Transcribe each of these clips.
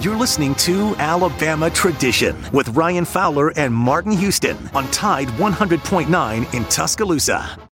You're listening to Alabama Tradition with Ryan Fowler and Martin Houston on Tide 100.9 in Tuscaloosa.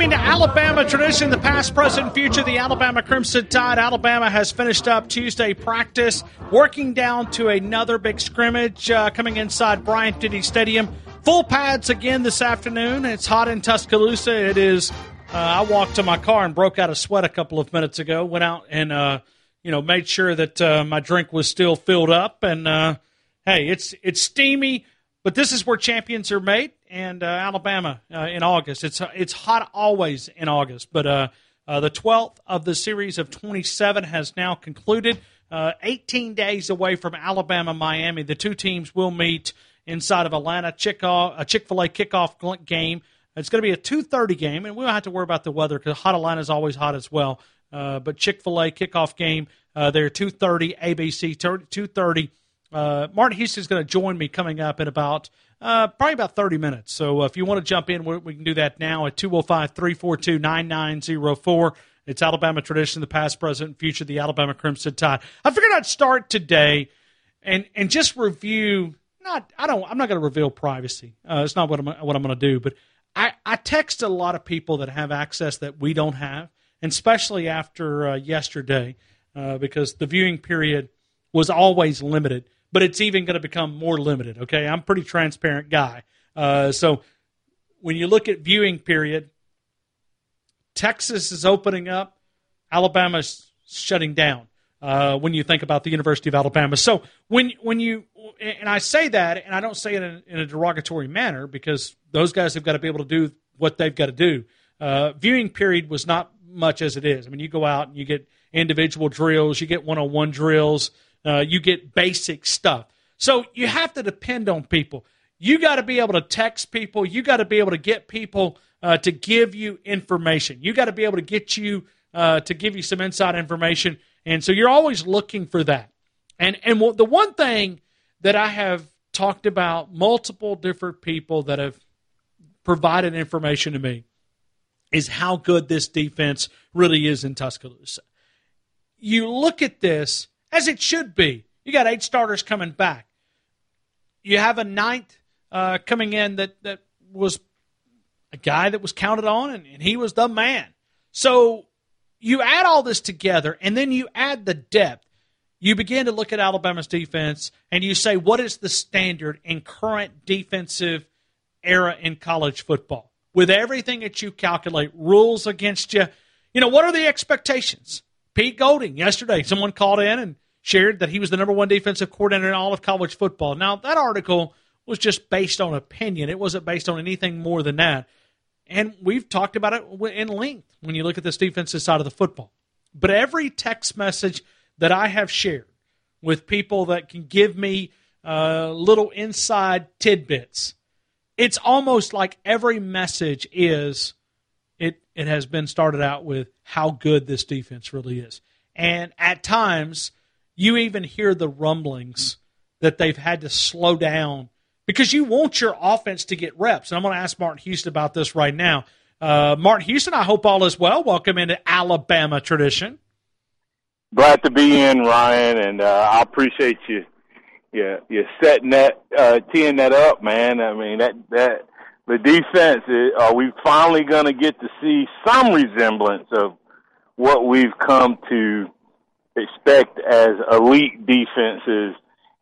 Alabama tradition, the past, present, future, the Alabama Crimson Tide. Alabama has finished up Tuesday practice, working down to another big scrimmage uh, coming inside Bryant Denny Stadium. Full pads again this afternoon. It's hot in Tuscaloosa. It is. Uh, I walked to my car and broke out a sweat a couple of minutes ago. Went out and uh, you know made sure that uh, my drink was still filled up. And uh, hey, it's it's steamy, but this is where champions are made and uh, Alabama uh, in August. It's it's hot always in August, but uh, uh the 12th of the series of 27 has now concluded. Uh, 18 days away from Alabama Miami, the two teams will meet inside of Atlanta. Chick a Chick Fil A kickoff game. It's going to be a 2:30 game, and we don't have to worry about the weather because hot Atlanta is always hot as well. Uh, but Chick Fil A kickoff game, they're 2:30 ABC 2:30. Martin Houston is going to join me coming up in about uh, probably about 30 minutes. So uh, if you want to jump in, we can do that now at 205 342 9904. It's Alabama tradition, the past, present, and future, the Alabama Crimson Tide. I figured I'd start today and and just review. Not, I don't. I'm not going to reveal privacy. Uh, it's not what I'm what I'm going to do. But I I text a lot of people that have access that we don't have, and especially after uh, yesterday, uh, because the viewing period was always limited but it's even going to become more limited. Okay, I'm a pretty transparent guy. Uh, so when you look at viewing period, Texas is opening up, Alabama's shutting down. Uh, when you think about the University of Alabama, so when when you and I say that, and I don't say it in, in a derogatory manner because those guys have got to be able to do what they've got to do. Uh, viewing period was not much as it is. I mean, you go out and you get individual drills, you get one on one drills. Uh, you get basic stuff. So you have to depend on people. You got to be able to text people. You got to be able to get people uh, to give you information. You got to be able to get you uh, to give you some inside information. And so you're always looking for that. And and the one thing that I have talked about multiple different people that have provided information to me is how good this defense really is in Tuscaloosa. You look at this as it should be. You got eight starters coming back. You have a ninth uh, coming in that, that was a guy that was counted on, and, and he was the man. So you add all this together, and then you add the depth. You begin to look at Alabama's defense, and you say, what is the standard in current defensive era in college football? With everything that you calculate, rules against you, you know, what are the expectations? Pete Golding yesterday, someone called in and shared that he was the number one defensive coordinator in all of college football. Now, that article was just based on opinion, it wasn't based on anything more than that. And we've talked about it in length when you look at this defensive side of the football. But every text message that I have shared with people that can give me uh, little inside tidbits, it's almost like every message is it it has been started out with how good this defense really is. And at times you even hear the rumblings that they've had to slow down because you want your offense to get reps. And I'm going to ask Martin Houston about this right now. Uh, Martin Houston, I hope all is well. Welcome into Alabama tradition. Glad to be in, Ryan, and uh, I appreciate you yeah, you're setting that, uh, teeing that up, man. I mean, that, that, the defense, are we finally going to get to see some resemblance of what we've come to expect as elite defenses?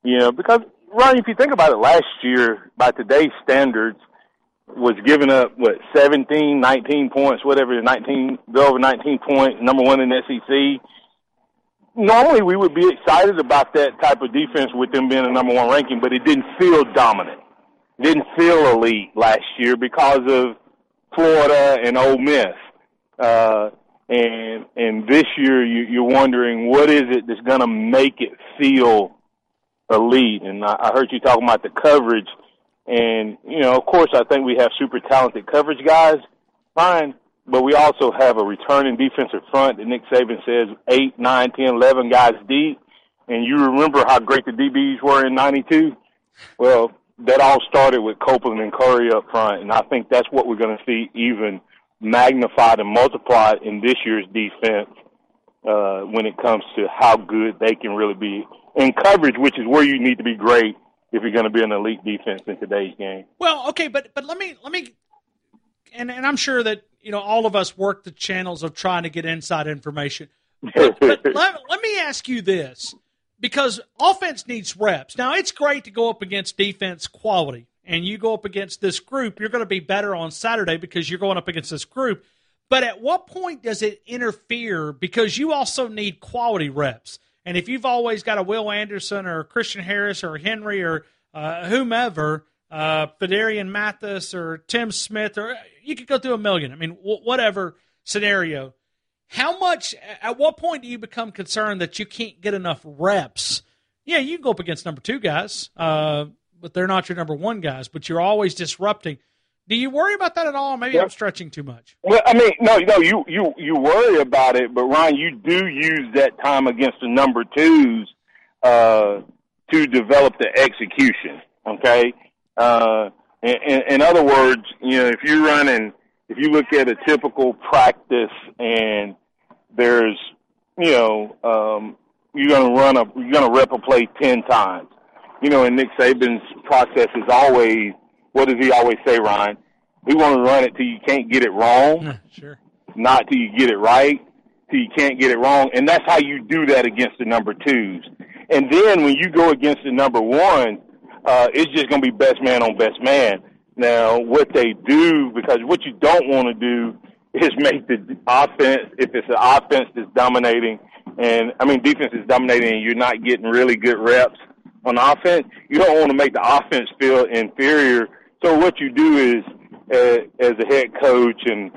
You know, because, Ronnie, if you think about it, last year, by today's standards, was giving up, what, 17, 19 points, whatever, 19, over 19 points, number one in SEC normally we would be excited about that type of defense with them being a number one ranking, but it didn't feel dominant. Didn't feel elite last year because of Florida and Ole Miss. Uh, and and this year you, you're wondering what is it that's going to make it feel elite. And I, I heard you talking about the coverage, and you know, of course, I think we have super talented coverage guys. Fine, but we also have a returning defensive front that Nick Saban says eight, nine, ten, eleven guys deep. And you remember how great the DBs were in '92. Well, that all started with Copeland and Curry up front, and I think that's what we're going to see even magnified and multiplied in this year's defense uh, when it comes to how good they can really be in coverage, which is where you need to be great if you're going to be an elite defense in today's game. Well, okay, but but let me let me, and and I'm sure that you know, all of us work the channels of trying to get inside information. But, but let, let me ask you this because offense needs reps. Now, it's great to go up against defense quality, and you go up against this group, you're going to be better on Saturday because you're going up against this group. But at what point does it interfere? Because you also need quality reps. And if you've always got a Will Anderson or Christian Harris or Henry or uh, whomever, uh, Phidarian Mathis or Tim Smith, or you could go through a million. I mean, w- whatever scenario. How much? At what point do you become concerned that you can't get enough reps? Yeah, you can go up against number two guys, uh, but they're not your number one guys. But you're always disrupting. Do you worry about that at all? Maybe I'm stretching too much. Well, I mean, no, no, you you you worry about it, but Ryan, you do use that time against the number twos uh, to develop the execution. Okay, uh, in, in other words, you know, if you're running, if you look at a typical practice and there's, you know, um, you're going to run a, you're going to rep a play 10 times. You know, and Nick Saban's process is always, what does he always say, Ryan? We want to run it till you can't get it wrong. sure. Not till you get it right, till you can't get it wrong. And that's how you do that against the number twos. And then when you go against the number one, uh, it's just going to be best man on best man. Now, what they do, because what you don't want to do is make the offense, if it's an offense that's dominating, and I mean defense is dominating, and you're not getting really good reps on offense, you don't want to make the offense feel inferior. So what you do is, uh, as a head coach, and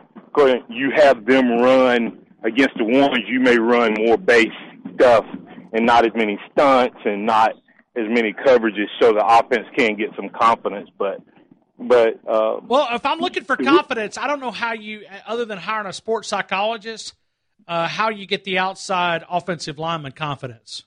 you have them run against the ones you may run more base stuff and not as many stunts and not as many coverages so the offense can get some confidence. But but uh, well, if I'm looking for confidence, I don't know how you, other than hiring a sports psychologist, uh, how you get the outside offensive lineman confidence.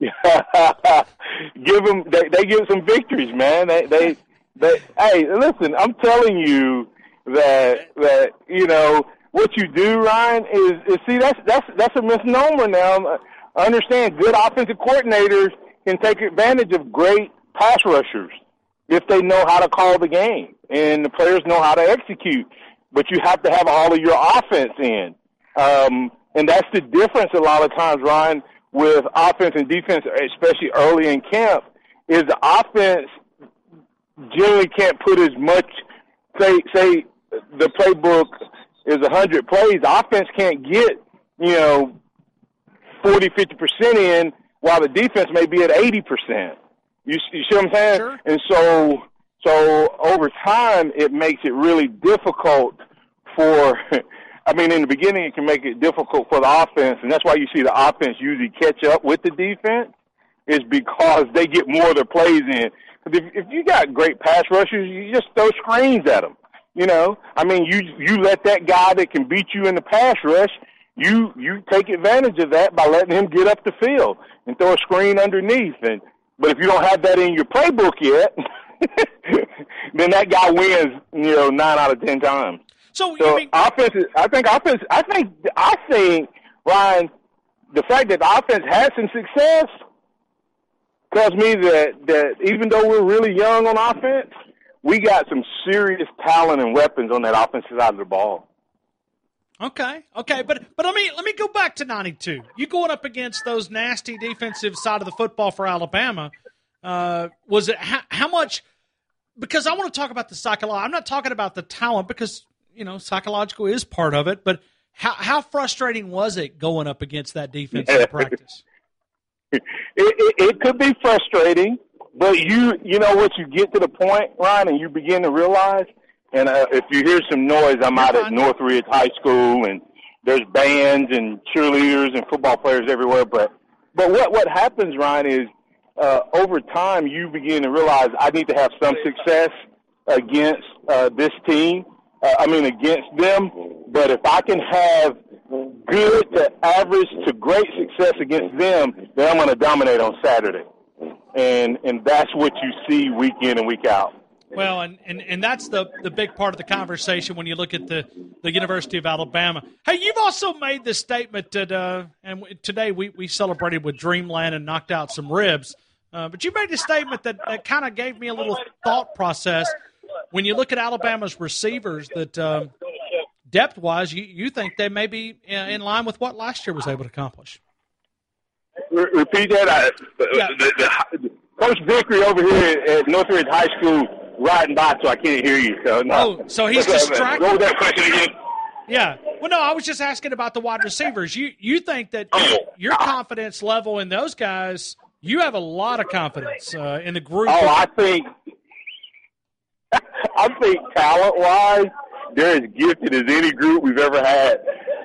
give them, they, they give some victories, man. They, they, they. Hey, listen, I'm telling you that that you know what you do, Ryan, is, is see that's that's that's a misnomer now. I understand good offensive coordinators can take advantage of great pass rushers if they know how to call the game and the players know how to execute. But you have to have all of your offense in. Um, and that's the difference a lot of times, Ryan, with offense and defense, especially early in camp, is the offense generally can't put as much, say, say the playbook is 100 plays. Offense can't get, you know, 40, 50% in while the defense may be at 80%. You, you see what I'm saying? Sure. And so, so over time, it makes it really difficult for, I mean, in the beginning, it can make it difficult for the offense, and that's why you see the offense usually catch up with the defense, is because they get more of their plays in. If, if you got great pass rushers, you just throw screens at them. You know, I mean, you you let that guy that can beat you in the pass rush, you you take advantage of that by letting him get up the field and throw a screen underneath. And but if you don't have that in your playbook yet, then that guy wins. You know, nine out of ten times. So, so mean- offense. Is, I think offense. I think I think Ryan, the fact that the offense has some success, tells me that that even though we're really young on offense, we got some serious talent and weapons on that offensive side of the ball. Okay, okay, but but let me let me go back to '92. You going up against those nasty defensive side of the football for Alabama? Uh, was it how, how much? Because I want to talk about the psychological. I'm not talking about the talent because you know psychological is part of it, but how how frustrating was it going up against that defense in practice? It, it, it could be frustrating, but you you know what you get to the point, Ryan, and you begin to realize. And uh, if you hear some noise, I'm out at Northridge High School, and there's bands and cheerleaders and football players everywhere. But but what what happens, Ryan, is uh, over time you begin to realize I need to have some success against uh, this team. Uh, I mean against them. But if I can have good to average to great success against them, then I'm going to dominate on Saturday. And and that's what you see week in and week out. Well, and, and, and that's the, the big part of the conversation when you look at the, the University of Alabama. Hey, you've also made the statement that, uh, and today we, we celebrated with Dreamland and knocked out some ribs. Uh, but you made a statement that, that kind of gave me a little thought process. When you look at Alabama's receivers, that um, depth wise, you, you think they may be uh, in line with what last year was able to accomplish. Re- repeat that. I, Yeah. the, the, Coach Vickery over here at Northridge High School riding by, so I can't hear you. So no. Oh, so he's up, distracted? What was that question again? Yeah. Well, no, I was just asking about the wide receivers. You you think that Oh. your confidence level in those guys, you have a lot of confidence uh, in the group. Oh, I think I think talent wise, they're as gifted as any group we've ever had,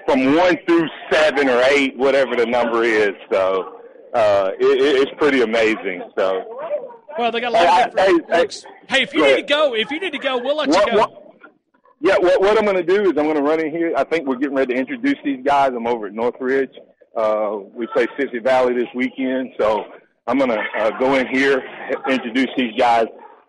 from one through seven or eight, whatever the number is. So uh, it- it's pretty amazing. So well, they got a lot of Hey, different hey, hey, looks. Hey, if you need ahead. to go, if you need to go, we'll let you go. what, yeah, what, what I'm going to do is I'm going to run in here. I think we're getting ready to introduce these guys. I'm over at Northridge. Uh, we play Sipsey Valley this weekend, so I'm going to uh, go in here, introduce these guys,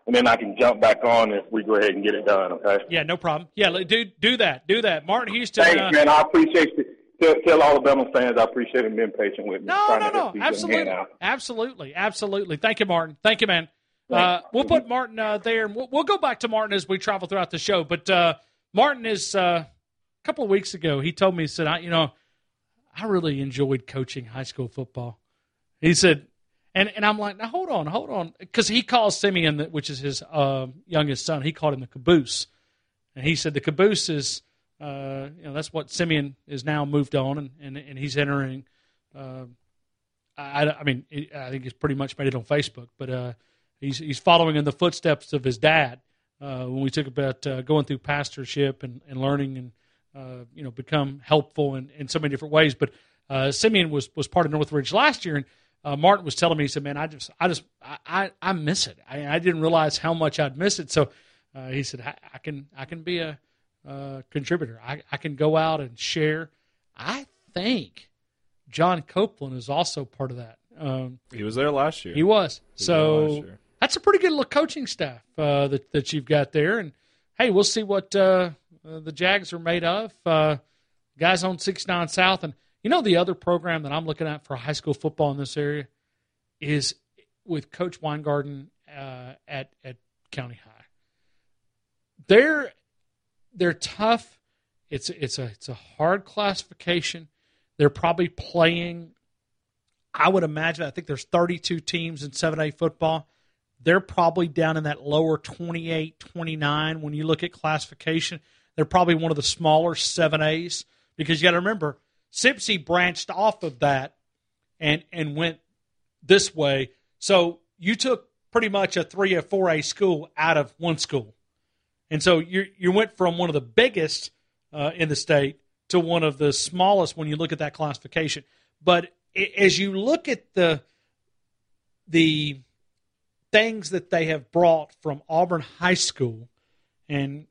and then I can jump back on if we go ahead and get it done. Okay. Yeah, no problem. Yeah, do do that. Do that. Martin Houston. Thanks, uh, man. I appreciate you. Tell, tell Alabama fans I appreciate them being patient with me. No, no, no. these young men Absolutely. Absolutely. Absolutely. Thank you, Martin. Thank you, man. Uh, we'll put Martin uh, there, and we'll, we'll go back to Martin as we travel throughout the show. But uh, Martin is uh, a couple of weeks ago. He told me, he said, I, you know, I really enjoyed coaching high school football. He said, and and I'm like, now hold on, hold on, because he calls Simeon, which is his uh, youngest son, he called him the caboose, and he said the caboose is, uh, you know, that's what Simeon is now moved on, and and, and he's entering. Uh, I, I mean, I think he's pretty much made it on Facebook, but uh, he's he's following in the footsteps of his dad. Uh, when we talk about uh, going through pastorship and, and learning and you know become helpful in, in so many different ways. But Simeon was was part of Northridge last year, and Martin was telling me, he said, "Man, I just I just I I, miss it. I, I didn't realize how much I'd miss it." So he said, I, "I can I can be a uh, contributor. I, I can go out and share." I think John Copeland is also part of that. Um, He was there last year. he was. He was So that's a pretty good little coaching staff uh, that that you've got there. And hey, we'll see what uh, the Jags are made of. Uh, guys on six nine South, and you know the other program that I'm looking at for high school football in this area is with Coach Weingarten uh, at at County High. They're they're tough. It's it's a it's a hard classification. They're probably playing I would imagine, I think there's 32 teams in 7A football. They're probably down in that lower 28, 29 when you look at classification. They're probably one of the smaller 7As because you got to remember, Sipsey branched off of that and, and went this way. So you took pretty much a 3 or 4A school out of one school. And so you you went from one of the biggest uh, in the state to one of the smallest when you look at that classification. But as you look at the the things that they have brought from Auburn High School, and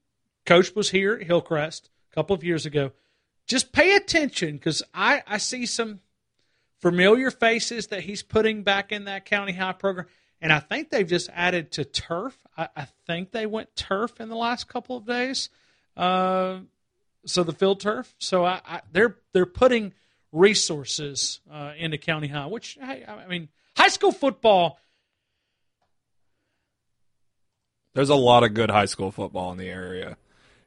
Coach was here at Hillcrest a couple of years ago. Just pay attention because I, I see some familiar faces that he's putting back in that county high program. And I think they've just added to turf. I, I think they went turf in the last couple of days. Uh, so the field turf. So I, I, they're they're putting resources uh, into county high, which I, I mean, high school football. There's a lot of good high school football in the area.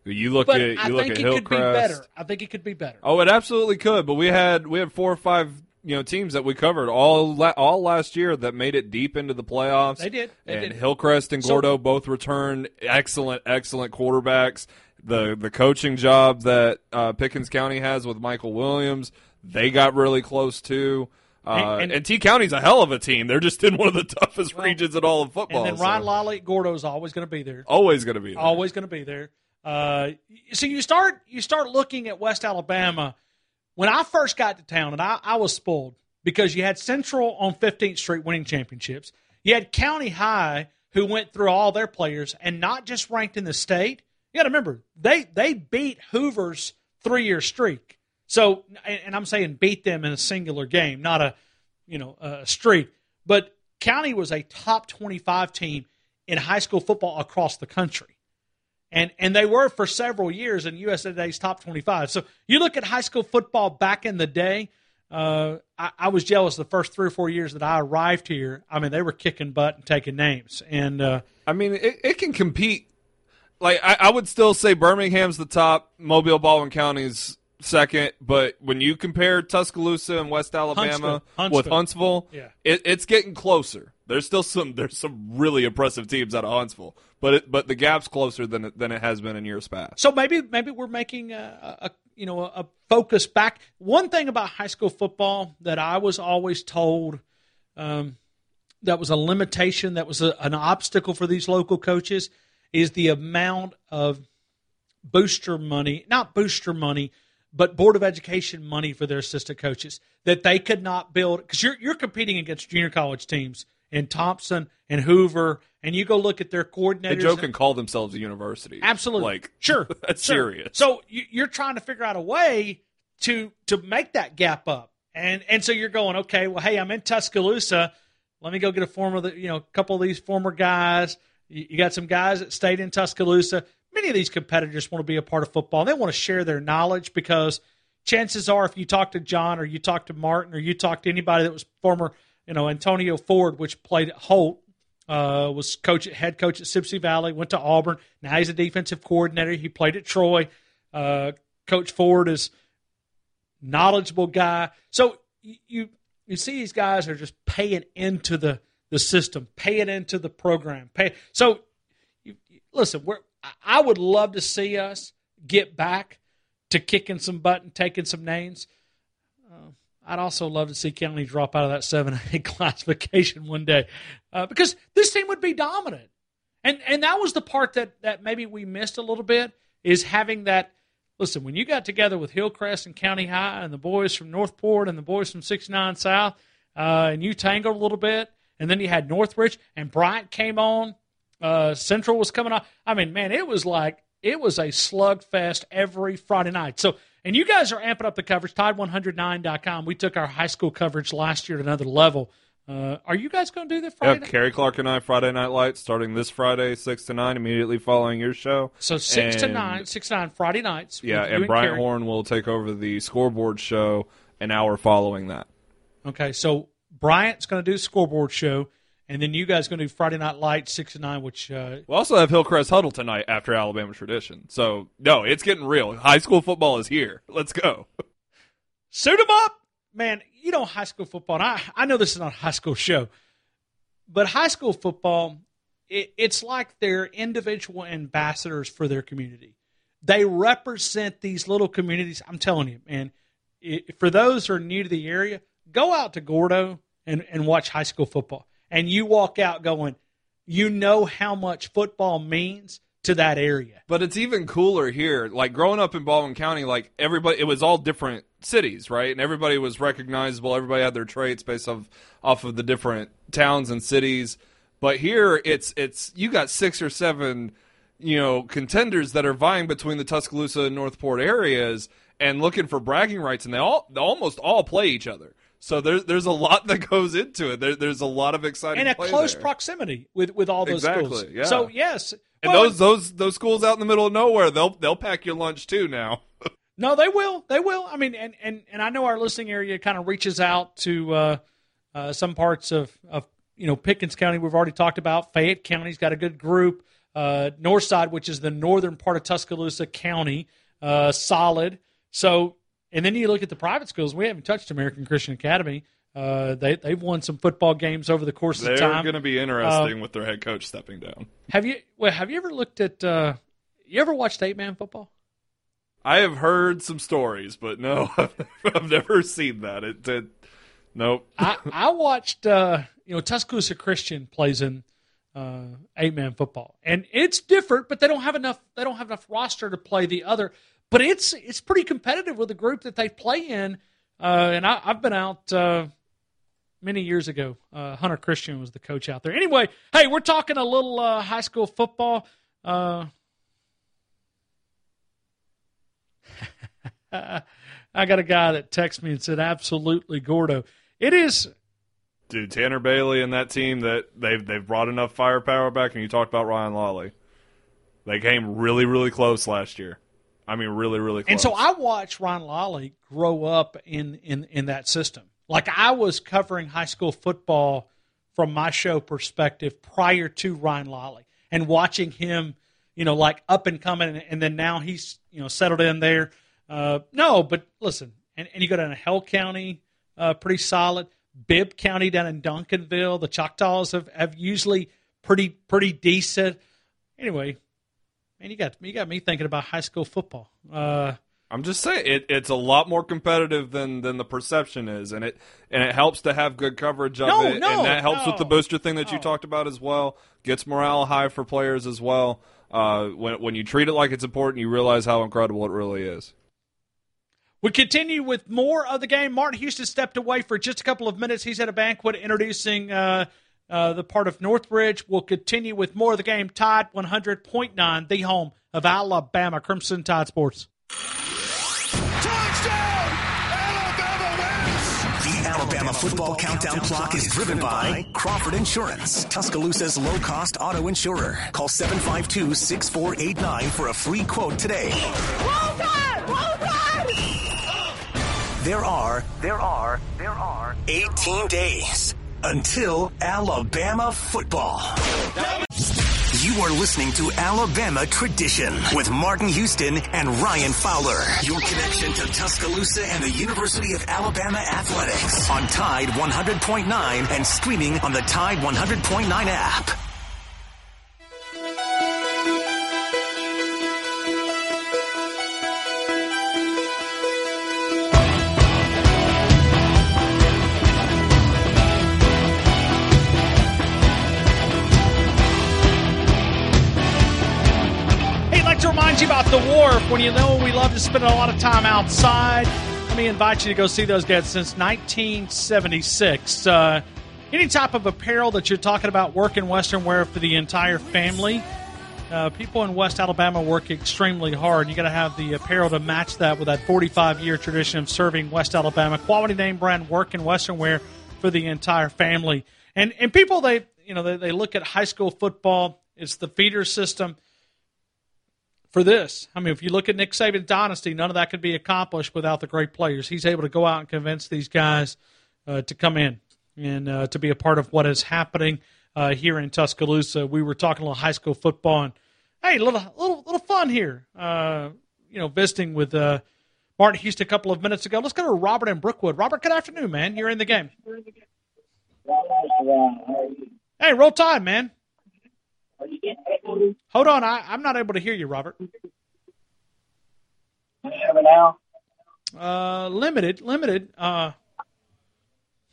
You look but at you look think at it Hillcrest. Could be better. I think it could be better. Oh, it absolutely could. But we had we had four or five you know teams that we covered all la- all last year that made it deep into the playoffs. They did. They and did. Hillcrest and So- Gordo both returned excellent, excellent quarterbacks. The the coaching job that uh, Pickens County has with Michael Williams, they got really close too. Uh, And- and, and- T County's a hell of a team. They're just in one of the toughest Well, regions in all of football. and then Ryan so Lawley at Gordo is always going to be there. always going to be there. always going to be there. Uh, so you start you start looking at West Alabama. When I first got to town, and I, I was spoiled because you had Central on 15th Street winning championships. You had County High who went through all their players and not just ranked in the state. You got to remember they they beat Hoover's three year streak. So and, and I'm saying beat them in a singular game, not a you know a streak. But County was a top 25 team in high school football across the country and and they were for several years in USA Today's top 25. So you look at high school football back in the day. Uh, I, I was jealous the first three or four years that I arrived here. I mean, they were kicking butt and taking names, and uh, I mean, it, it can compete. Like I, I would still say Birmingham's the top, Mobile, Baldwin County's second, but when you compare Tuscaloosa and West Alabama Huntsville. with Huntsville, Yeah. it, it's getting closer. There's still some there's some really impressive teams out of Huntsville, but it, but the gap's closer than than it has been in years past. so maybe maybe we're making a, a you know a focus back. One thing about high school football that I was always told um, that was a limitation, that was a, an obstacle for these local coaches, is the amount of booster money, not booster money, but Board of Education money for their assistant coaches that they could not build because you're you're competing against junior college teams in Thompson and Hoover, and you go look at their coordinators. They joke and call themselves a university. Absolutely, like sure, that's sure. serious. So you, you're trying to figure out a way to to make that gap up, and and so you're going, okay, well, hey, I'm in Tuscaloosa. Let me go get a former, you know, a couple of these former guys. You, you got some guys that stayed in Tuscaloosa. Many of these competitors want to be a part of football. They want to share their knowledge because chances are, if you talk to John or you talk to Martin or you talk to anybody that was former, you know, Antonio Ford, which played at Holt, uh, was coach head coach at Sipsey Valley, went to Auburn. Now he's a defensive coordinator. He played at Troy. Uh, coach Ford is knowledgeable guy. So you, you see these guys are just paying into the the system, paying into the program. Pay so. You, listen, we're, I would love to see us get back to kicking some butt and taking some names. I'd also love to see County drop out of that seven A classification one day, uh, because this team would be dominant, and and that was the part that that maybe we missed a little bit is having that. Listen, when you got together with Hillcrest and County High and the boys from Northport and the boys from 69 South, uh, and you tangled a little bit, and then you had Northridge and Bryant came on, uh, Central was coming on. I mean, man, it was like it was a slugfest every Friday night. So, and you guys are amping up the coverage. Tide109.com. We took our high school coverage last year to another level. Uh, are you guys going to do the Yeah, Friday? night? Carrie Clark and I Friday Night Lights starting this Friday six to nine immediately following your show. So six to And- nine, six to nine Friday nights. Yeah, and Bryant Carrie. Horn will take over the scoreboard show an hour following that. Okay, so Bryant's going to do the scoreboard show, and then you guys going to do Friday Night Lights six to nine, which uh, We also have Hillcrest Huddle tonight after Alabama tradition. So no, it's getting real. High school football is here. Let's go. suit them up, man. You know high school football. And I I know this is not a high school show, but high school football, it, it's like they're individual ambassadors for their community. They represent these little communities. I'm telling you, man. i for those who are new to the area, go out to Gordo and, and watch high school football, and you walk out going, you know how much football means to that area. But it's even cooler here. Like growing up in Baldwin County, like everybody, it was all different cities, right? And everybody was recognizable. Everybody had their traits based off off of the different towns and cities. But here, it's it's you got six or seven, you know, contenders that are vying between the Tuscaloosa and Northport areas and looking for bragging rights, and they all they almost all play each other. So there's there's a lot that goes into it. There, there's a lot of exciting And a close there. proximity with, with all those Exactly, schools. yeah. So yes, And Well, those those those schools out in the middle of nowhere, they'll they'll pack your lunch too now. No, they will. They will. I mean, and and, and I know our listening area kind of reaches out to uh, uh, some parts of, of you know Pickens County. We've already talked about Fayette County's got a good group. Uh, Northside, which is the northern part of Tuscaloosa County, uh, solid. So, and then you look at the private schools. We haven't touched American Christian Academy. Uh, they they've won some football games over the course They're of time. going to be interesting with their head coach stepping down. Have you well, have you ever looked at uh, you ever watched eight man football? I have heard some stories, but no, I've never seen that. It, it nope. I, I watched uh, you know Tuscaloosa Christian plays in uh, eight man football, and it's different, but they don't have enough. They don't have enough roster to play the other. But it's it's pretty competitive with the group that they play in. Uh, and I, I've been out uh, many years ago. Uh, Hunter Christian was the coach out there. Anyway, hey, we're talking a little uh, high school football. Uh, I got a guy that texted me and said, "Absolutely, Gordo." It is Dude, Tanner Bailey and that team that they've they've brought enough firepower back. And you talked about Ryan Lawley. They came really really close last year. I mean, really really close. And so I watched Ryan Lawley grow up in, in, in that system. Like I was covering high school football from my show perspective prior to Ryan Lawley and watching him, you know, like up and coming. And, and then now he's, you know, settled in there. Uh, no, but listen, and, and you go down to Hale County, uh, pretty solid. Bibb County down in Duncanville. The Choctaws have, have usually pretty pretty decent. Anyway, man, you got you got me thinking about high school football. Uh, I'm just saying it, it's a lot more competitive than than the perception is, and it and it helps to have good coverage of No, it, no, and that helps with the booster thing that you talked about as well. Gets morale high for players as well. Uh, when when you treat it like it's important, you realize how incredible it really is. We continue with more of the game. Martin Houston stepped away for just a couple of minutes. He's at a banquet introducing uh, uh, the part of Northridge. We'll continue with more of the game. Tide 100.9, the home of Alabama Crimson Tide Sports. Touchdown! Alabama wins! The Alabama football countdown clock is driven by Crawford Insurance, Tuscaloosa's low cost auto insurer. Call 752 6489 for a free quote today. There are, there are, there are 18 days until Alabama football. You are listening to Alabama Tradition with Martin Houston and Ryan Fowler. Your connection to Tuscaloosa and the University of Alabama athletics on Tide 100.9 and streaming on the Tide 100.9 app. When you know we love to spend a lot of time outside, let me invite you to go see those guys since 1976. Uh, any type of apparel that you're talking about, work in Western wear for the entire family. Uh, people in West Alabama work extremely hard. You got to have the apparel to match that with that 45 year tradition of serving West Alabama. Quality name brand work in Western wear for the entire family. And and people they you know they, they look at high school football. It's the feeder system for this. I mean, if you look at Nick Saban's dynasty, none of that could be accomplished without the great players. He's able to go out and convince these guys uh, to come in and uh, to be a part of what is happening uh, here in Tuscaloosa. We were talking a little high school football, and hey, a little little little fun here. Uh, you know, visiting with uh, Martin Houston a couple of minutes ago. Let's go to Robert in Brookwood. Robert, good afternoon, man. You're in the game. Hey, roll tide, man. Hold on, I, I'm not able to hear you, Robert. now? Uh, limited, limited. Uh,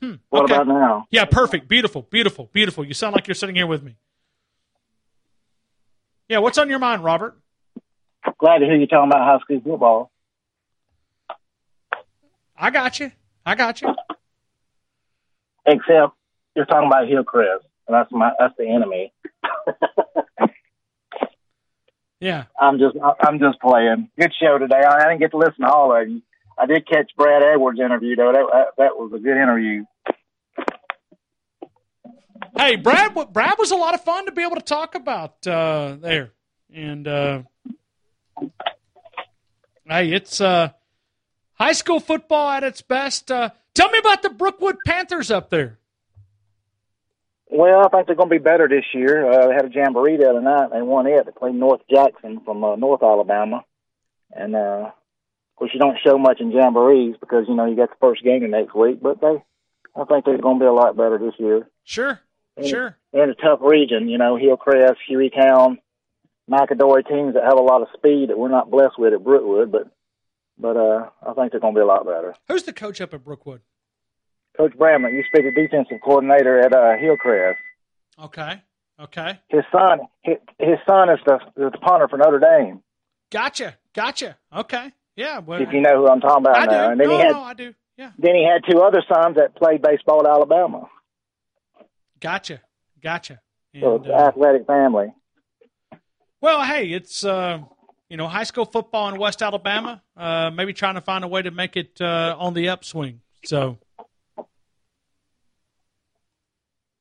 hmm. What okay. about now? Yeah, perfect, beautiful, beautiful, beautiful. You sound like you're sitting here with me. Yeah, what's on your mind, Robert? Glad to hear you talking about high school football. I got you. I got you. Except you're talking about Hillcrest, and that's my that's the enemy. Yeah. I'm just I'm just playing. Good show today. I didn't get to listen to all of you. I did catch Brad Edwards' interview though. That that, was a good interview. Hey, Brad. Brad was a lot of fun to be able to talk about uh, there, and uh, hey, it's uh, high school football at its best. Uh, tell me about the Brookwood Panthers up there. Well, I think they're going to be better this year. Uh, they had a jamboree the other night. They won it. They played North Jackson from uh, North Alabama, and uh, of course you don't show much in jamborees because you know you got the first game the next week. But they, I think they're going to be a lot better this year. Sure, sure. They're In a tough region, you know, Hillcrest, Hueytown, McAdory teams that have a lot of speed that we're not blessed with at Brookwood, but but uh, I think they're going to be a lot better. Who's the coach up at Brookwood? Coach Bramlett used to be the defensive coordinator at uh, Hillcrest. Okay, okay. His son, his, his son is the, the punter for Notre Dame. Gotcha, gotcha. Okay, yeah. Well, if you know who I'm talking about I now. do. And then no, he had, no, I do. Yeah. Then he had two other sons that played baseball at Alabama. Gotcha, gotcha. And, So it's an uh, athletic family. well, hey, it's uh, you know high school football in West Alabama. Uh, maybe trying to find a way to make it uh, on the upswing. So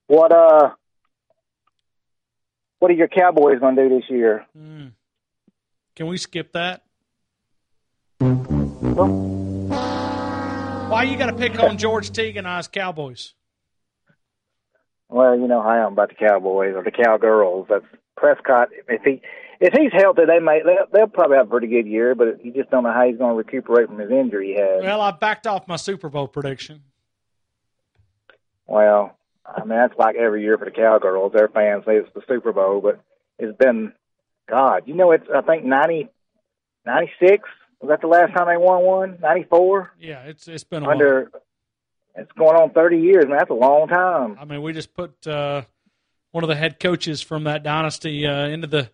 What uh, what are your Cowboys going to do this year? mm, can we skip that? Why you got to pick on George Teague and I's Cowboys? Well, you know how I am about the Cowboys or the Cowgirls. Dak Prescott. If he if he's healthy, they may they'll, they'll probably have a pretty good year. But you just don't know how he's going to recuperate from his injury he had. Well, I backed off my Super Bowl prediction. Well, I mean that's like every year for the Cowgirls. Their fans say it's the Super Bowl, but it's been God. You know, it's I think ninety ninety six. Was that the last time they won one? Ninety four. Yeah, it's it's been while. Under it's going on thirty years, man. That's a long time. I mean, we just put uh, one of the head coaches from that dynasty uh, into the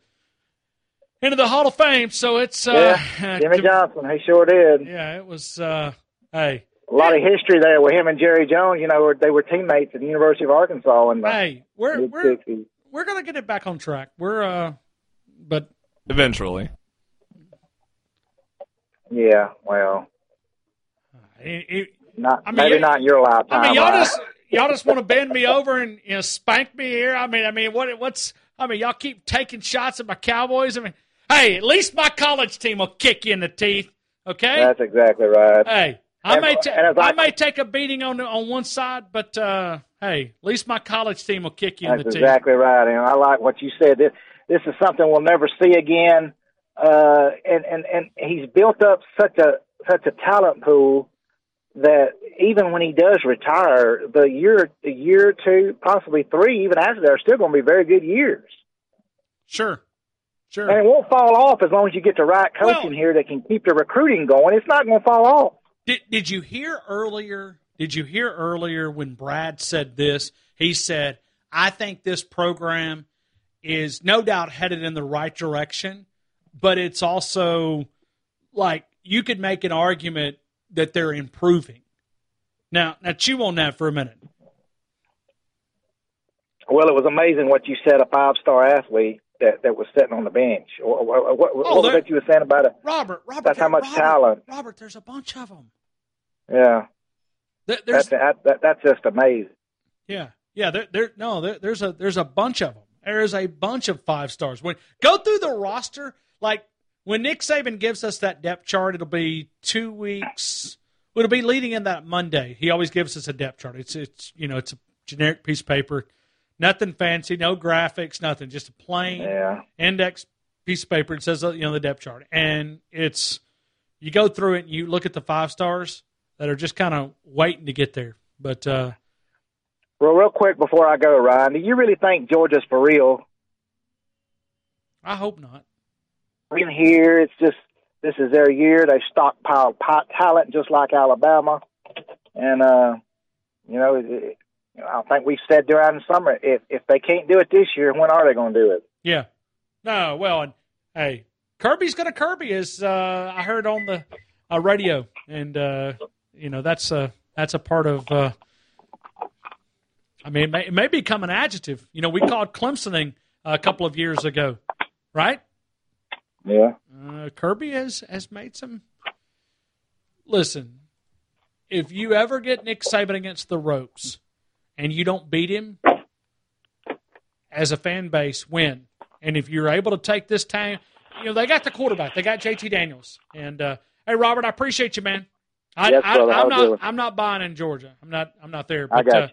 into the Hall of Fame. So it's uh, yeah, Jimmy Johnson. He sure did. Yeah, it was. Uh, hey, A lot of history there with him and Jerry Jones. You know, they were teammates at the University of Arkansas in the hey, we're we're we're gonna get it back on track. We're uh, but Eventually. Yeah, well, it, it, not I mean, maybe yeah, not in your lifetime. I mean, y'all right? just y'all just want to bend me over and you know spank me here. I mean, I mean, what what's I mean, y'all keep taking shots at my Cowboys. I mean, hey, at least my college team will kick you in the teeth. Okay. That's exactly right. Hey, I may ta- I, I- may take a beating on on one side, but uh, hey, at least my college team will kick you in the teeth. exactly right, and I like what you said. This this is something we'll never see again. Uh, and and and he's built up such a such a talent pool that even when he does retire, the year a year or two, possibly three, even after that, are still going to be very good years. Sure, sure. And it won't fall off as long as you get the right coaching Well- here that can keep the recruiting going. It's not going to fall off. Did Did you hear earlier? Did you hear earlier when Brad said this? He said, "I think this program is no doubt headed in the right direction, but it's also like you could make an argument that they're improving." Now, now chew on that for a minute. Well, it was amazing what you said. A five star athlete that that was sitting on the bench. What, what, what, what Oh, was that you were saying about it? Robert, Robert, That's how much Robert, talent. Robert, there's a bunch of them. Yeah, There- that's that, that, that's just amazing. Yeah, yeah. There, there, no, there, there's a there's a bunch of them. There's a bunch of five stars. When go through the roster, like when Nick Saban gives us that depth chart, it'll be two weeks. It'll be leading in that Monday. He always gives us a depth chart. It's it's you know it's a generic piece of paper, nothing fancy, no graphics, nothing, just a plain Yeah, index piece of paper. It says uh, you know the depth chart, and it's you go through it and you look at the five stars that are just kind of waiting to get there. But uh, Well, real quick before I go, Ryan, do you really think Georgia's for real? I hope not. In here, it's just this is their year. They stockpiled pot talent just like Alabama, and uh, you know, it, it, you know, I think we said during the summer if if they can't do it this year, when are they going to do it? Yeah. No, well, and hey, Kirby's gonna Kirby is uh, I heard on the uh, radio, and uh, you know that's uh, that's a part of. Uh, I mean, it may, it may become an adjective. You know, we called Clemsoning a couple of years ago, right? Yeah, Uh, Kirby has has made some. Listen, if you ever get Nick Saban against the ropes, and you don't beat him, as a fan base, win. And if you're able to take this time, you know they got the quarterback, they got JT Daniels, and uh, hey, Robert, I appreciate you, man. I, Yes, I, brother. How I'm not doing? I'm not buying in Georgia. I'm not I'm not there. I got uh,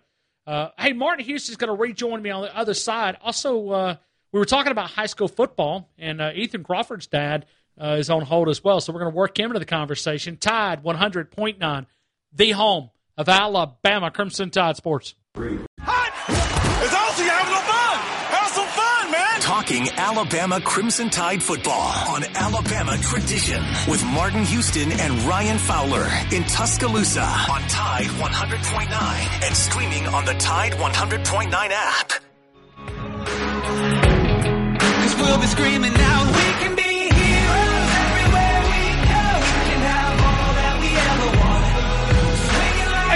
Uh, hey, Martin Houston's going to rejoin me on the other side. Also, uh, we were talking about high school football, and uh, Ethan Crawford's dad uh, is on hold as well. So we're going to work him into the conversation. Tide 100.9, the home of Alabama Crimson Tide Sports. It's awesome. You having no fun. Have some fun, man. Talking Alabama Crimson Tide football on Alabama Tradition with Martin Houston and Ryan Fowler in Tuscaloosa on Tide 100.9 and streaming on the Tide 100.9 app. Cause we'll be screaming out, we can be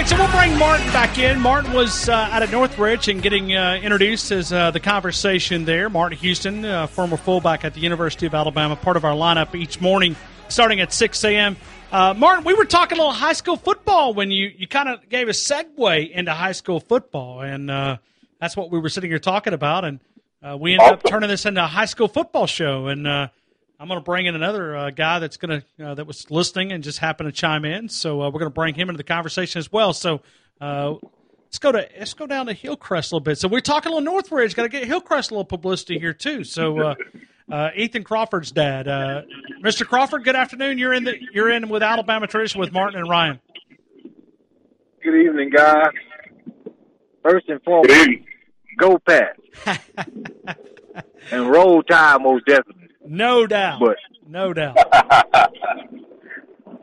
right, so we'll bring Martin back in. Martin was uh, out of Northridge and getting uh, introduced as uh, the conversation there. Martin Houston, uh, former fullback at the University of Alabama, part of our lineup each morning, starting at 6 a.m. Uh, Martin, we were talking a little high school football when you, you kind of gave a segue into high school football, and uh, that's what we were sitting here talking about. And uh, we ended up turning this into a high school football show. And uh, I'm going to bring in another uh, guy that's going to uh, that was listening and just happened to chime in. So uh, we're going to bring him into the conversation as well. So uh, let's go to let's go down to Hillcrest a little bit. So we're talking a little Northridge. Got to get Hillcrest a little publicity here too. So uh, uh, Ethan Crawford's dad, uh, Mr. Crawford. Good afternoon. You're in the you're in with Alabama Tradition with Martin and Ryan. Good evening, guys. First and foremost, go Pat. and roll tide, most definitely. No doubt. But no doubt.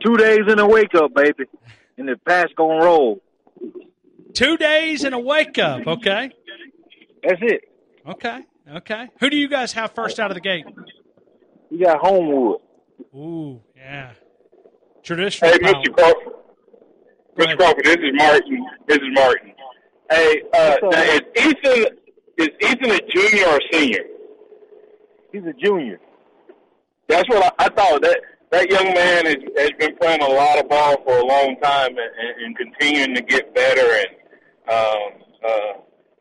two days in a wake up, baby, and the pass gonna roll. Two days in a wake up. Okay. That's it. Okay. Okay. Who do you guys have first out of the gate? We got Homewood. Ooh, yeah. Traditional. Hey, power. Mr. Crawford. Mr. Crawford, this is Martin. This is Martin. Hey, uh, up, now, is Ethan is Ethan a junior or senior? He's a junior. That's what I, I thought. That that young man has, has been playing a lot of ball for a long time and, and, and continuing to get better. And um, uh,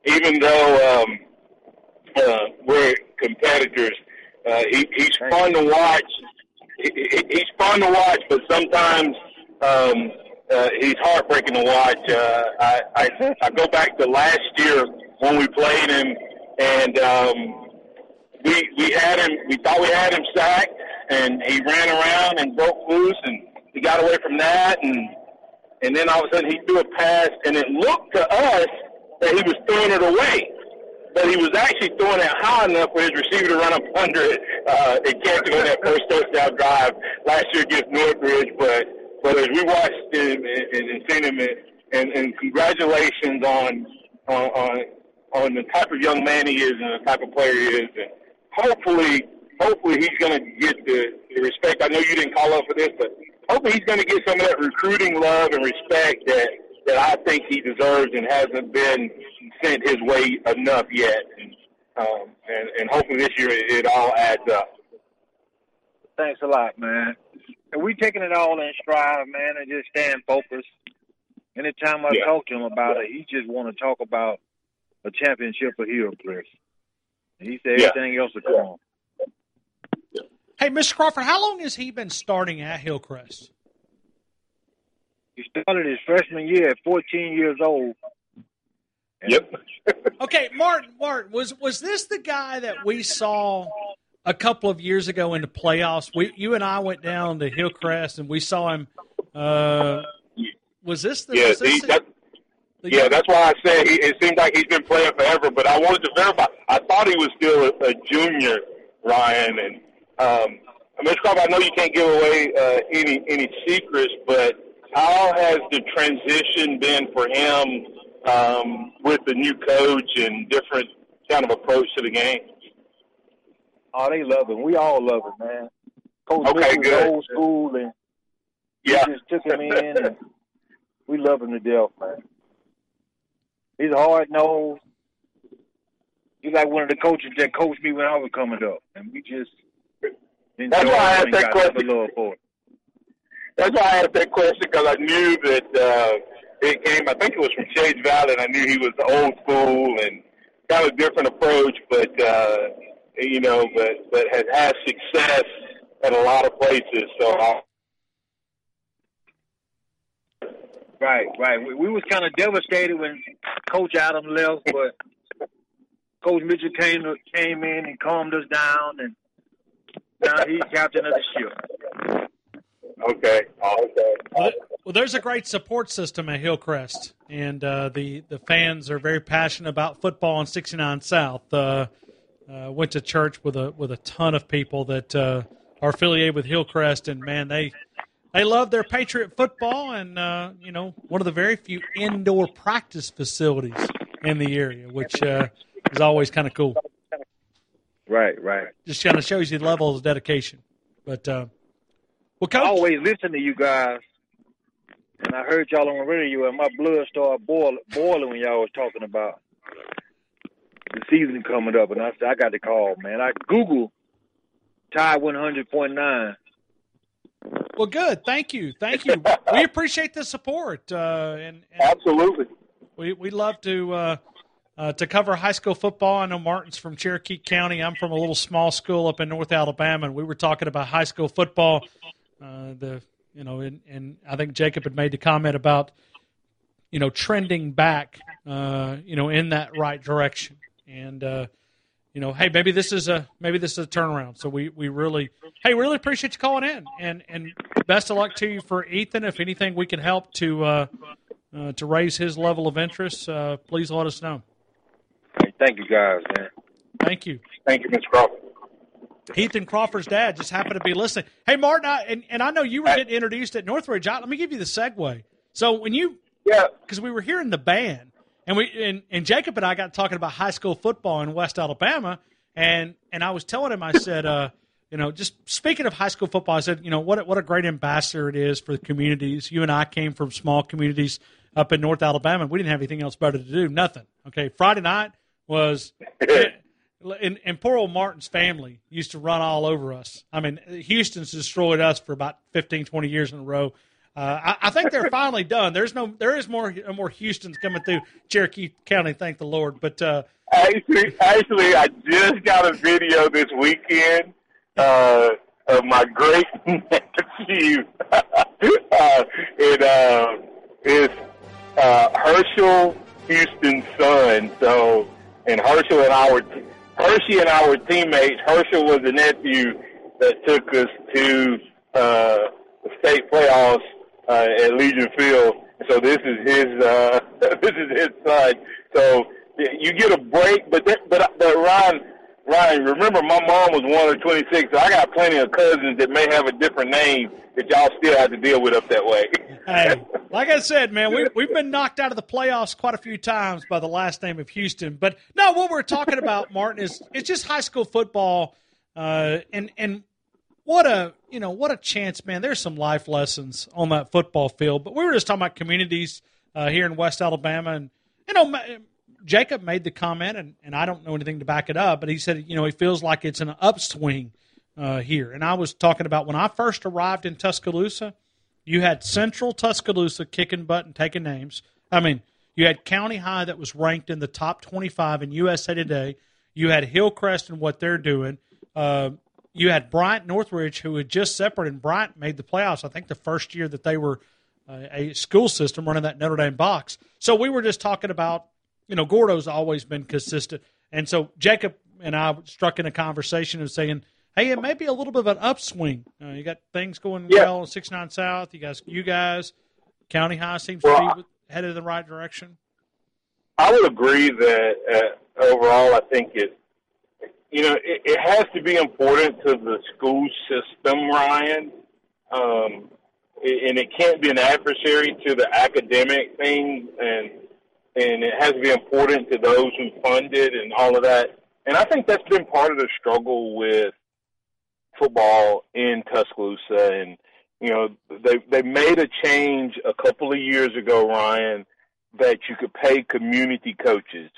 even though um, uh, we're competitors, uh, he, he's fun to watch. He, he, he's fun to watch, but sometimes um, uh, he's heartbreaking to watch. Uh, I, I I go back to last year when we played him, and um, we we had him. We thought we had him sacked, and he ran around and broke loose, and he got away from that, and and then all of a sudden he threw a pass, and it looked to us that he was throwing it away, but he was actually throwing it high enough for his receiver to run up under it uh, and catch it on that first touchdown drive last year against Northridge. But but as we watched him and, and, and seen him, and, and congratulations on on. on on the type of young man he is and the type of player he is, and hopefully, hopefully he's going to get the, the respect. I know you didn't call up for this, but hopefully he's going to get some of that recruiting love and respect that that I think he deserves and hasn't been sent his way enough yet. And, um, and, and hopefully this year it, it all adds up. Thanks a lot, man. And we taking it all in stride, man, and just staying focused. Anytime I Yeah. talk to him about it, he just want to talk about a championship for Hillcrest. And he said Yeah. everything else will come. Hey, Mr. Crawford, how long has he been starting at Hillcrest? He started his freshman year at 14 years old. Yep. Okay, Martin, Martin, was was this the guy that we saw a couple of years ago in the playoffs? We, you and I went down to Hillcrest and we saw him. Uh, was this the? yeah, was this he, the- that, the- yeah, that's why I said he, it seems like he's been playing forever. But I wanted to verify. I thought he was still a, a junior, Ryan. And um, Mr. Crawford, I know you can't give away uh, any any secrets, but how has the transition been for him um, with the new coach and different kind of approach to the game? Oh, they love him. We all love him, man. Coach Okay, Bush good. old school, and Yeah, we just took him in, and we love him to death, man. He's a hard nosed. He's like one of the coaches that coached me when I was coming up, and we just that's why I asked that question. That's why I asked that question because I knew that uh, it came. I think it was from Shades Valley, and I knew he was old school and kind of different approach, but uh, you know, but but has had success at a lot of places. So I, Right, right. We, we was kind of devastated when Coach Adam left, but Coach Mitchell came came in and calmed us down, and now he's captain of the ship. Okay. Okay. Well, well, there's a great support system at Hillcrest, and uh, the the fans are very passionate about football in 69 South. Uh, uh, went to church with a with a ton of people that uh, are affiliated with Hillcrest, and man, they they love their Patriot football, and uh, you know, one of the very few indoor practice facilities in the area, which uh, is always kind of cool. Right, right. Just kind of shows you the level of dedication. But uh, well, I always listen to you guys, and I heard y'all on the radio, and my blood started boil, boiling when y'all was talking about the season coming up, and I said I got to call, man. I Google Tide one hundred point nine. well, good. Thank you, thank you. we appreciate the support, uh, and, and Absolutely. we we love to uh, uh, to cover high school football. I know Martin's from Cherokee County. I'm from a little small school up in North Alabama, and we were talking about high school football. Uh, the you know, and, and I think Jacob had made the comment about you know trending back, uh, you know, in that right direction, and uh, you know, hey, maybe this is a maybe this is a turnaround. So we we really, hey, really appreciate you calling in, and and best of luck to you for Ethan. If anything we can help to uh, uh, to raise his level of interest, uh, please let us know. Thank you guys, man. Thank you. Thank you, Mr. Crawford. Ethan Crawford's dad just happened to be listening. Hey, Martin, I, and, and I know you were getting introduced at Northridge. I, let me give you the segue. So when you, Yeah. because we were hearing the band, and we and, and Jacob and I got talking about high school football in West Alabama, and and I was telling him, I said, uh, you know, just speaking of high school football, I said, you know, what a- what a great ambassador it is for the communities. You and I came from small communities up in North Alabama. We didn't have anything else better to do. Nothing. Okay, Friday night was. And, and poor old Martin's family used to run all over us. I mean, Houston's destroyed us for about 15, 20 years in a row. Uh, I, I think they're finally done. There's no, there is more, more Houston's coming through Cherokee County. Thank the Lord. But uh, Actually, actually, I just got a video this weekend uh, of my great nephew. uh, it uh, is uh, Herschel Houston's son. So, and Herschel and our Hershey and our teammates. Herschel was the nephew that took us to uh, the state playoffs uh, at Legion Field. So this is his uh, this is his son. So you get a break, but that, but but Ryan, Ryan, remember my mom was one of twenty six. So I got plenty of cousins that may have a different name that y'all still have to deal with up that way. hey, like I said, man, we, we've been knocked out of the playoffs quite a few times by the last name of Houston. But no, what we're talking about, Martin, is it's just high school football, uh, and and what a you know what a chance, man. There's some life lessons on that football field. But we were just talking about communities uh, here in West Alabama, and you know. Jacob made the comment, and, and I don't know anything to back it up, but he said, you know, he feels like it's an upswing uh, here. And I was talking about when I first arrived in Tuscaloosa, you had Central Tuscaloosa kicking butt and taking names. I mean, you had County High that was ranked in the top 25 in USA Today. You had Hillcrest and what they're doing. Uh, you had Bryant Northridge, who had just separated. And Bryant made the playoffs. I think the first year that they were uh, a school system running that Notre Dame box. So we were just talking about, you know, Gordo's always been consistent, and so Jacob and I struck in a conversation of saying, hey, it may be a little bit of an upswing. Uh, you got things going Yeah. well in six nine South. You guys, you guys, County High seems Well, to be headed in the right direction. I would agree that uh, overall, I think it, you know, it, it has to be important to the school system, Ryan, um, and it can't be an adversary to the academic thing, and and it has to be important to those who fund it and all of that. And I think that's been part of the struggle with football in Tuscaloosa, and you know, they they made a change a couple of years ago, Ryan that you could pay community coaches.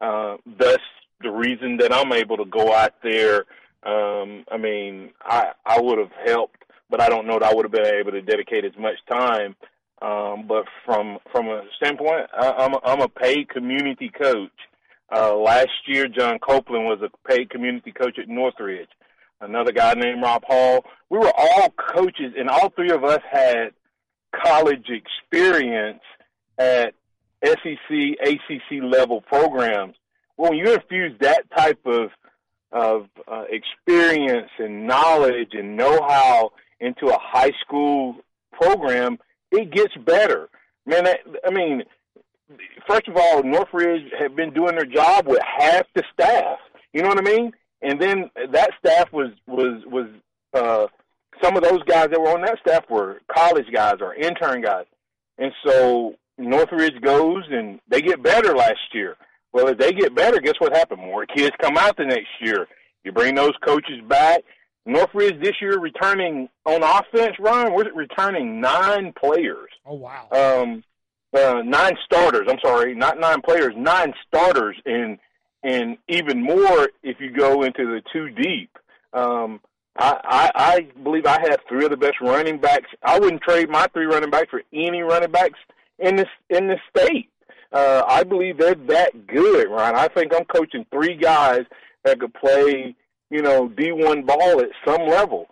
Uh, that's the reason that I'm able to go out there. Um, I mean, I I would have helped, but I don't know that I would have been able to dedicate as much time. Um, but from from a standpoint, I, I'm a, I'm a paid community coach. Uh, last year, John Copeland was a paid community coach at Northridge. Another guy named Rob Hall. We were all coaches, and all three of us had college experience at SEC, ACC level programs. Well, when you infuse that type of of uh, experience and knowledge and know-how into a high school program, it gets better. Man, I mean, first of all, Northridge had been doing their job with half the staff. You know what I mean? And then that staff was was was uh, some of those guys that were on that staff were college guys or intern guys. And so Northridge goes and they get better last year. Well, if they get better, guess what happened? More kids come out the next year. You bring those coaches back. Northridge this year returning on offense, Ryan, we're returning nine players. Oh wow. Um, uh, nine starters. I'm sorry, not nine players, nine starters, and and even more if you go into the two deep. Um, I, I, I believe I have three of the best running backs. I wouldn't trade my three running backs for any running backs in this in this state. Uh, I believe they're that good, Ryan. I think I'm coaching three guys that could play, you know, D1 ball at some level.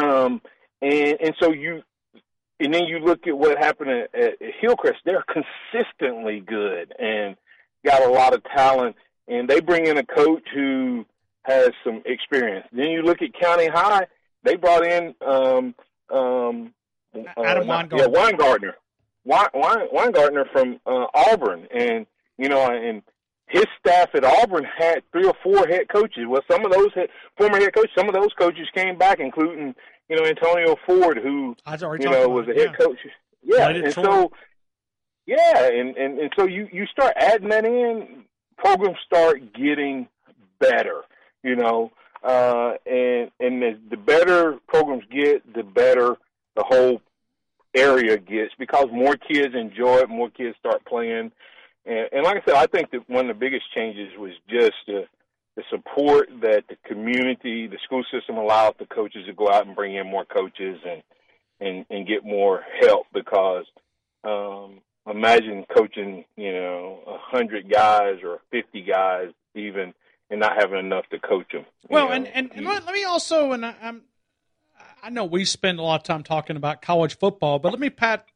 Um, and and so you, and then you look at what happened at, at Hillcrest. They're consistently good and got a lot of talent, and they bring in a coach who has some experience. Then you look at County High. They brought in um, um, Adam uh, Weingartner. Yeah, Weingartner. Wein- Wein- Weingartner from uh, Auburn, and you know, and his staff at Auburn had three or four head coaches. Well, some of those head, former head coaches, some of those coaches came back, including you know Antonio Ford, who you know was a head yeah. coach. Yeah, and so yeah, and, and and so you you start adding that in, programs start getting better. You know, uh, and and as the better programs get, the better the whole area gets because more kids enjoy it, more kids start playing. And, and like I said, I think that one of the biggest changes was just the, the support that the community, the school system allowed the coaches to go out and bring in more coaches and and, and get more help because um, imagine coaching, you know, a hundred guys or fifty guys even, and not having enough to coach them. Well, and, and, and let, let me also, and I, I'm, I know we spend a lot of time talking about college football, but let me pat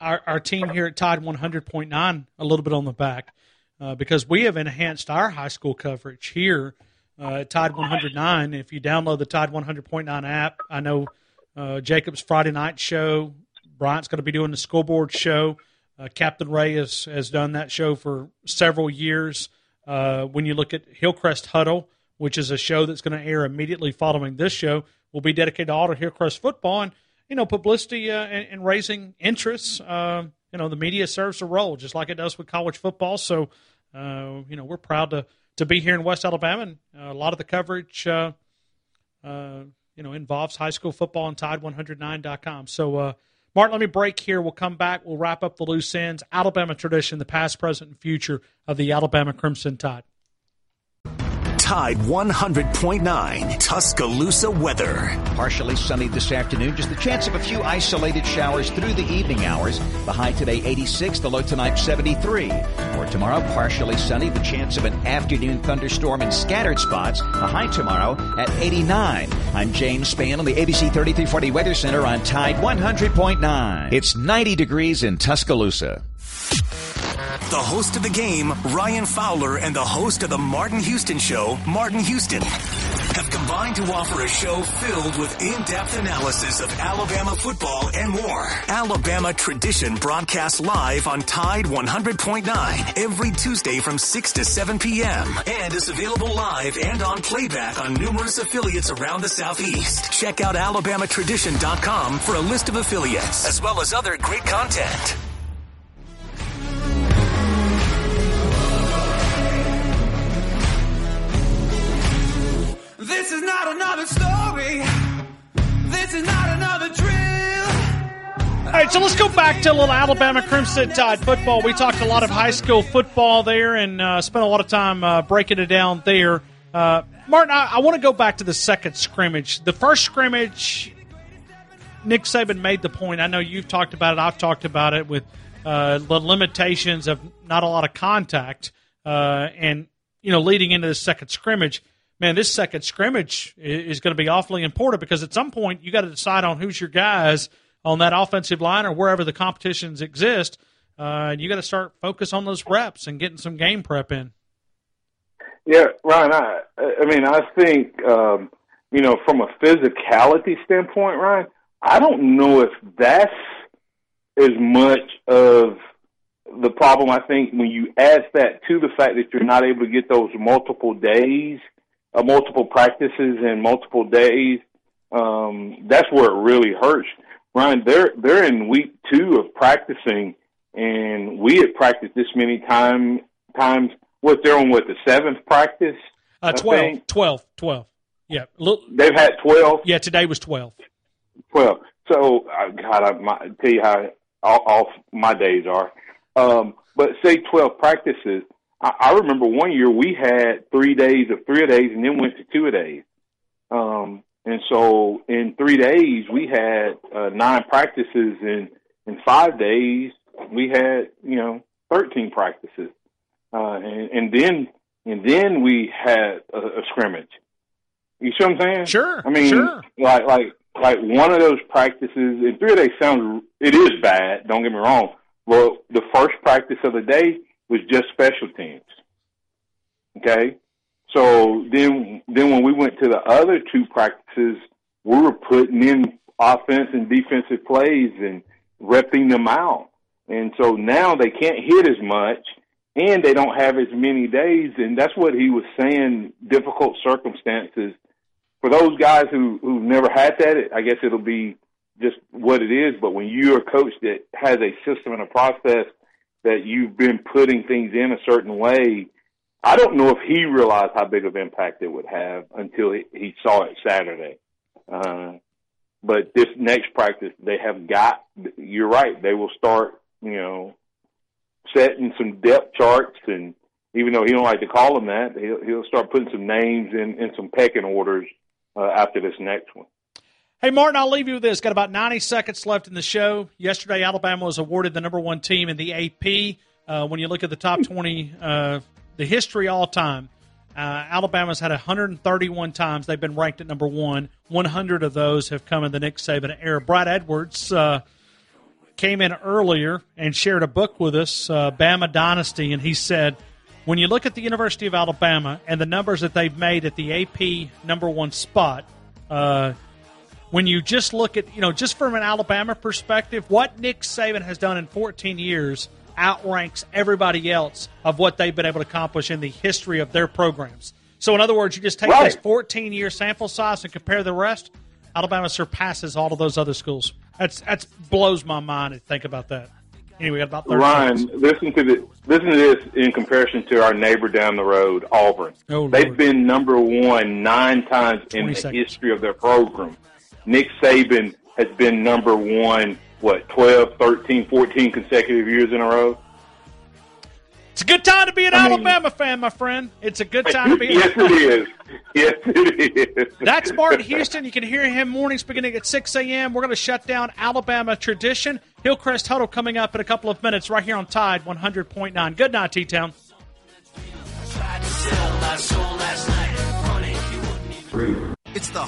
our, our team here at Tide 100.9 a little bit on the back uh, because we have enhanced our high school coverage here uh, at Tide 109. If you download the Tide 100.9 app, I know uh, Jacob's Friday night show, Bryant's going to be doing the school board show. Uh, Captain Ray has, has done that show for several years. Uh, when you look at Hillcrest Huddle, which is a show that's going to air immediately following this show, will be dedicated to all to Hillcrest football and you know publicity uh, and, and raising interests. Uh, you know the media serves a role just like it does with college football. So uh, you know we're proud to to be here in West Alabama, and uh, a lot of the coverage you know involves high school football on Tide109.com. So. Martin, let me break here. We'll come back. We'll wrap up the loose ends. Alabama tradition, the past, present, and future of the Alabama Crimson Tide. Tide 100.9 Tuscaloosa weather. Partially sunny this afternoon, just the chance of a few isolated showers through the evening hours. The high today 86, the low tonight 73. For tomorrow, partially sunny, the chance of an afternoon thunderstorm in scattered spots. A high tomorrow at 89. I'm James Spann on the ABC 3340 Weather Center on Tide 100.9. It's 90 degrees in Tuscaloosa. The host of the game, Ryan Fowler, and the host of the Martin Houston Show, Martin Houston, have combined to offer a show filled with in-depth analysis of Alabama football and more. Alabama Tradition broadcasts live on Tide 100.9 every Tuesday from 6 to 7 p.m. and is available live and on playback on numerous affiliates around the Southeast. Check out alabamatradition.com for a list of affiliates as well as other great content. Not another story. This is not another drill. All right, so let's go back to a little Alabama Crimson Tide football. We talked a lot of high school football there and uh, spent a lot of time uh, breaking it down there. Uh, Martin, I, I want to go back to the second scrimmage. The first scrimmage, Nick Saban made the point. I know you've talked about it. I've talked about it with uh, the limitations of not a lot of contact, uh, and you know, leading into the second scrimmage. Man, this second scrimmage is going to be awfully important because at some point you got to decide on who's your guys on that offensive line or wherever the competitions exist. Uh, you got to start focus on those reps and getting some game prep in. Yeah, Ryan. I, I mean, I think um, you know, from a physicality standpoint, Ryan. I don't know if that's as much of the problem. I think when you add that to the fact that you're not able to get those multiple days, uh, multiple practices and multiple days, um, that's where it really hurts. Ryan, they're they're in week two of practicing, and we had practiced this many time times. What they're on what the seventh practice? Uh, 12, 12, 12. Yeah. Look, They've had twelve. yeah, today was 12. Well, so uh, God, I my, tell you how off, off my days are. Um, but say twelve practices. I, I remember one year we had three days of three days, and then went to two a days. Um, and so in three days we had uh, nine practices, and in five days we had you know thirteen practices, uh, and, and then and then we had a, a scrimmage. You see what I'm saying? Sure, I mean, sure. like like like one of those practices, and three a day sounds it is bad. Don't get me wrong. Well, the first practice of the day was just special teams. Okay, so then then when we went to the other two practices, we were putting in offense and defensive plays and repping them out. And so now they can't hit as much and they don't have as many days and that's what he was saying difficult circumstances for those guys who who've never had that I guess it'll be just what it is but when you're a coach that has a system and a process that you've been putting things in a certain way I don't know if he realized how big of impact it would have until he, he saw it Saturday. Uh, but this next practice, they have got. You're right. They will start, you know, setting some depth charts, and even though he don't like to call them that, he'll, he'll start putting some names in, in some pecking orders uh, after this next one. Hey, Martin, I'll leave you with this. Got about 90 seconds left in the show. Yesterday, Alabama was awarded the number one team in the AP. Uh, when you look at the top 20, uh, the history all time, uh, Alabama's had 131 times they've been ranked at number one. 100 of those have come in the Nick Saban era. Brad Edwards uh, came in earlier and shared a book with us, uh, Bama Dynasty, and he said, when you look at the University of Alabama and the numbers that they've made at the AP number one spot, uh, when you just look at, you know, just from an Alabama perspective, what Nick Saban has done in 14 years outranks everybody else of what they've been able to accomplish in the history of their programs. So, in other words, you just take Right. this 14 year sample size and compare the rest. Alabama surpasses all of those other schools. That's that's blows my mind to think about that. Anyway, about 30 Ryan, seconds. listen to the listen to this in comparison to our neighbor down the road, Auburn. Oh, They've Lord. been number one nine times in the seconds. history of their program. Nick Saban has been number one, what, 12, 13, 14 consecutive years in a row? It's a good time to be an I mean- Alabama fan, my friend. It's a good time to be. yes, it is. Yes, it is. That's Martin Houston. You can hear him mornings beginning at 6 a.m. We're going to shut down Alabama tradition. Hillcrest Huddle coming up in a couple of minutes right here on Tide 100.9. Good night, T-Town. Tried to sell my soul last night. Honey, you wouldn't even It's the